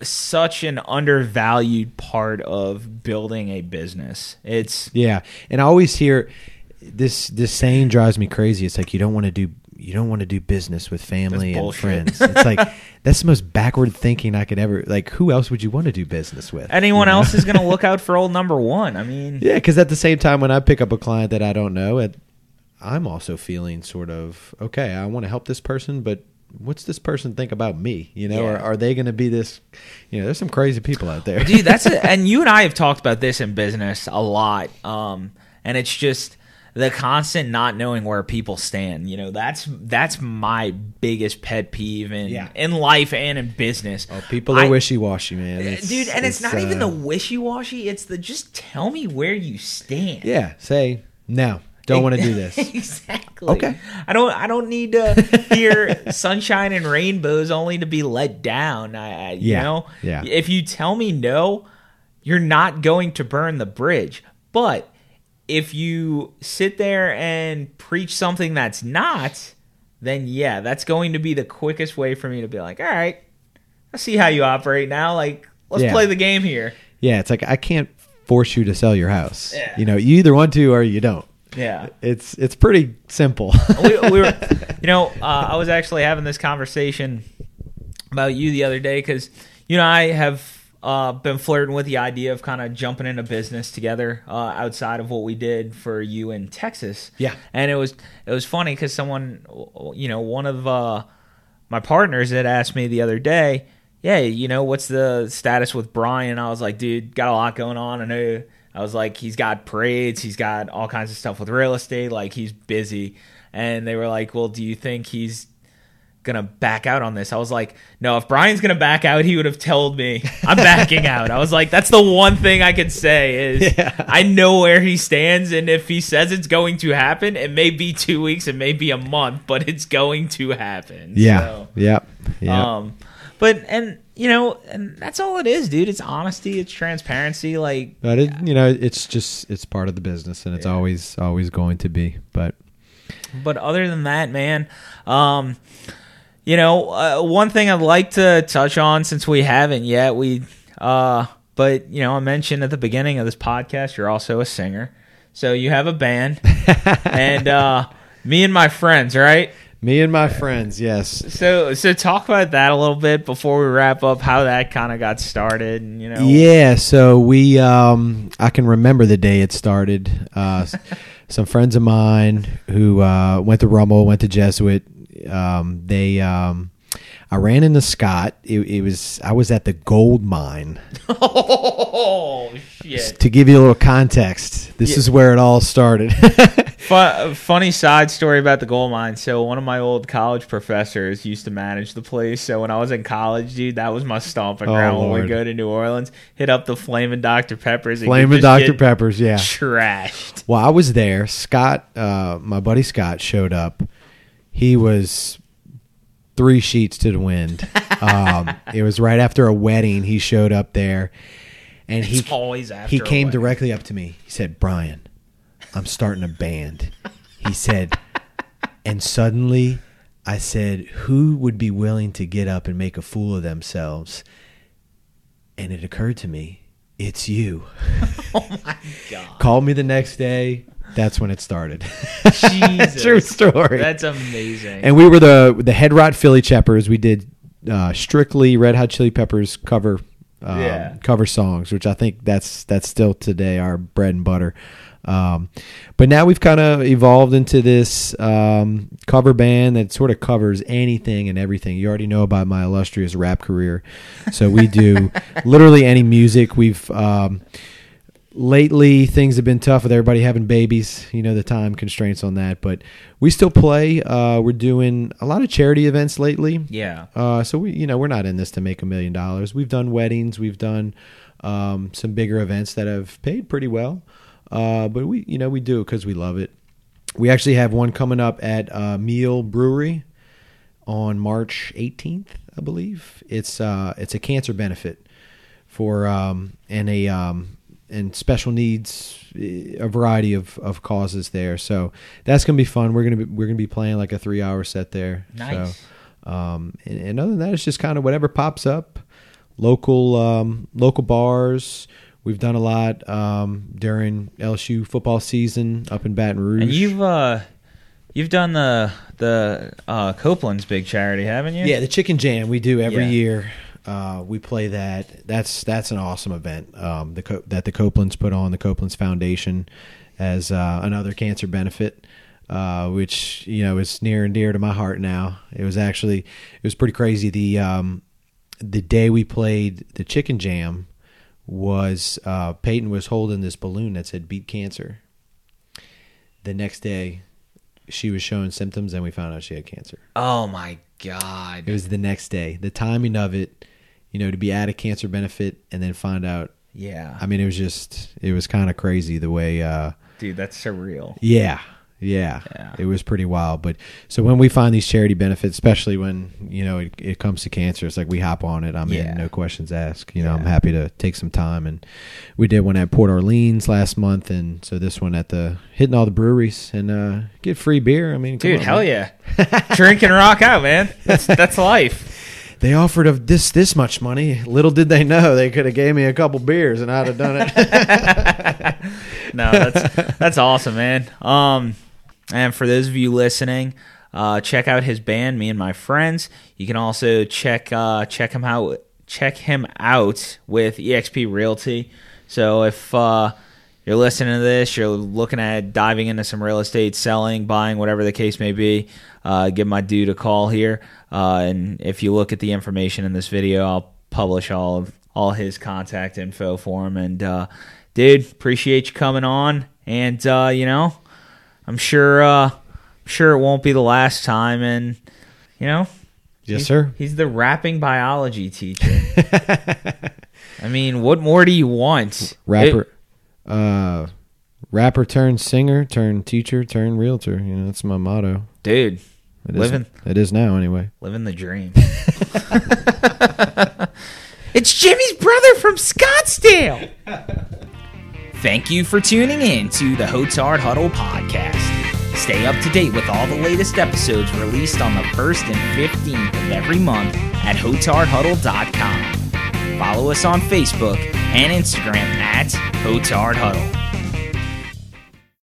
such an undervalued part of building a business. It's Yeah, and I always hear this this saying drives me crazy. It's like you don't want to do you don't want to do business with family and friends. It's like that's the most backward thinking I could ever. Like, who else would you want to do business with? anyone You know? else is going to look out for old number 1. I mean, Yeah, because at the same time, when I pick up a client that I don't know, it, I'm also feeling sort of okay. I want to help this person, but what's this person think about me? You know, or Yeah. are they going to be this? You know, there's some crazy people out there, dude that's a, and you and i have talked about this in business a lot um and it's just the constant not knowing where people stand you know that's that's my biggest pet peeve in Yeah. in life and in business Oh, people are wishy washy, man. It's- dude and it's, not even uh, the wishy-washy it's the just tell me where you stand yeah. Say no, don't want to do this. exactly Okay. i don't i don't need to hear sunshine and rainbows only to be let down i, I you Yeah, know yeah. if you tell me no you're not going to burn the bridge but if you sit there and preach something that's not then yeah that's going to be the quickest way for me to be like all right i see how you operate now like let's Yeah. play the game here Yeah, it's like I can't force you to sell your house. Yeah. You know, you either want to or you don't. Yeah It's it's pretty simple. we, we were, you know, uh, I was actually having this conversation about you the other day because you know I have uh, been flirting with the idea of kind of jumping into business together uh, outside of what we did for you in Texas. Yeah. and it was it was funny because someone, you know, one of uh, my partners had asked me the other day, "Yeah, you know, what's the status with Brian?" I was like, "Dude, got a lot going on. I know." I was like, he's got parades, he's got all kinds of stuff with real estate, like he's busy. And they were like, well, do you think he's gonna back out on this. I was like, no, if Brian's gonna back out, he would have told me I'm backing out. I was like, that's the one thing I could say is Yeah. I know where he stands, and if he says it's going to happen, it may be two weeks, it may be a month, but it's going to happen. Yeah. So, Yep. Yeah. um, but and you know, and that's all it is, dude. It's honesty, it's transparency. Like but it, you know, it's just it's part of the business, and it's Yeah. always always going to be. But but other than that, man, um, you know, uh, one thing I'd like to touch on since we haven't yet, we, uh, but you know, I mentioned at the beginning of this podcast, you're also a singer, so you have a band, and uh, me and my friends, right? Me and my friends, yes. So, so talk about that a little bit before we wrap up. How that kind of got started, and you know, Yeah, so we um I can remember the day it started. Uh some friends of mine who uh went to Rummel, went to Jesuit, um they um I ran into Scott. It, it was I was at the gold mine. oh shit. To give you a little context, this Yeah. is where it all started. Fu- funny side story about the gold mine. So one of my old college professors used to manage the place. So when I was in college, dude, that was my stomping Oh, ground when we go to New Orleans. Hit up the Flamin' Dr Peppers. and Flamin' Dr. Peppers, yeah. Trashed. Well, I was there. Scott, uh, my buddy Scott, showed up. He was three sheets to the wind. Um, it was right after a wedding. He showed up there, and he It's always after. he came directly up to me. He said, "Brian, I'm starting a band." He said, and suddenly I said, "Who would be willing to get up and make a fool of themselves?" And it occurred to me, it's you. Oh my god. Called me the next day. That's when it started. Jesus. True story. That's amazing. and we were the the Head Rot Philly Cheppers. We did uh, strictly Red Hot Chili Peppers cover um, Yeah. cover songs, which I think that's that's still today our bread and butter. Um, but now we've kind of evolved into this um, cover band that sort of covers anything and everything. You already know about my illustrious rap career, so we do literally any music. We've um, lately things have been tough with everybody having babies you know the time constraints on that but we still play. Uh, we're doing a lot of charity events lately. Yeah. uh, so we you know we're not in this to make a million dollars. We've done weddings. We've done um, some bigger events that have paid pretty well. Uh, but we you know we do it because we love it. We actually have one coming up at uh, Miel brewery on march 18th i believe. It's uh, it's a cancer benefit for um, and a um, and special needs eh, a variety of, of causes there so that's gonna be fun we're gonna be we're gonna be playing like a three hour set there Nice. so um, and, and other than that it's just kind of whatever pops up local um, local bars we've done a lot um, during LSU football season up in Baton Rouge And you've uh you've done the the uh Copeland's big charity, haven't you? Yeah, the Chicken Jam we do every Yeah. year. Uh, we play that. That's that's an awesome event. Um, the Co- that the Copelands put on the Copelands Foundation as uh, another cancer benefit, uh, which you know is near and dear to my heart now. It was actually it was pretty crazy. The um, the day we played the Chicken Jam was uh, Peyton was holding this balloon that said "Beat Cancer." The next day, she was showing symptoms, and we found out she had cancer. Oh my god. It was the next day. The timing of it, you know, to be at a cancer benefit and then find out. Yeah. I mean, it was just, it was kind of crazy the way, uh, Dude, that's surreal. yeah, yeah, Yeah. it was pretty wild. But so when we find these charity benefits, especially when, you know, it, it comes to cancer, it's like we hop on it. I'm Yeah. in, no questions asked. You know, I'm happy to take some time. And we did one at Port Orleans last month. And so this one at the, hitting all the breweries and, uh, get free beer. I mean, Dude, on, hell man. yeah. Drink and rock out, man. That's that's life. They offered of this this much money. Little did they know they could have gave me a couple beers and I'd have done it. No, that's that's awesome, man. Um, and for those of you listening, uh, check out his band, me and my friends. You can also check uh, check him out check him out with EXP Realty. So if uh, you're listening to this, you're looking at diving into some real estate, selling, buying, whatever the case may be, uh, give my dude a call here. Uh, and if you look at the information in this video, I'll publish all of, all his contact info for him and uh, dude, appreciate you coming on, and uh, you know, I'm sure, uh, I'm sure it won't be the last time, and you know, Yes, he's- sir. He's the rapping biology teacher. I mean, what more do you want? Rapper, It- uh, rapper turned singer turned teacher turned realtor. You know, that's my motto. dude, It is- Living- It is now, anyway. living the dream. it's Jimmy's brother from Scottsdale. Thank you for tuning in to the Hotard Huddle podcast. Stay up to date with all the latest episodes released on the 1st and 15th of every month at hotardhuddle.com. Follow us on Facebook and Instagram at Hotard Huddle.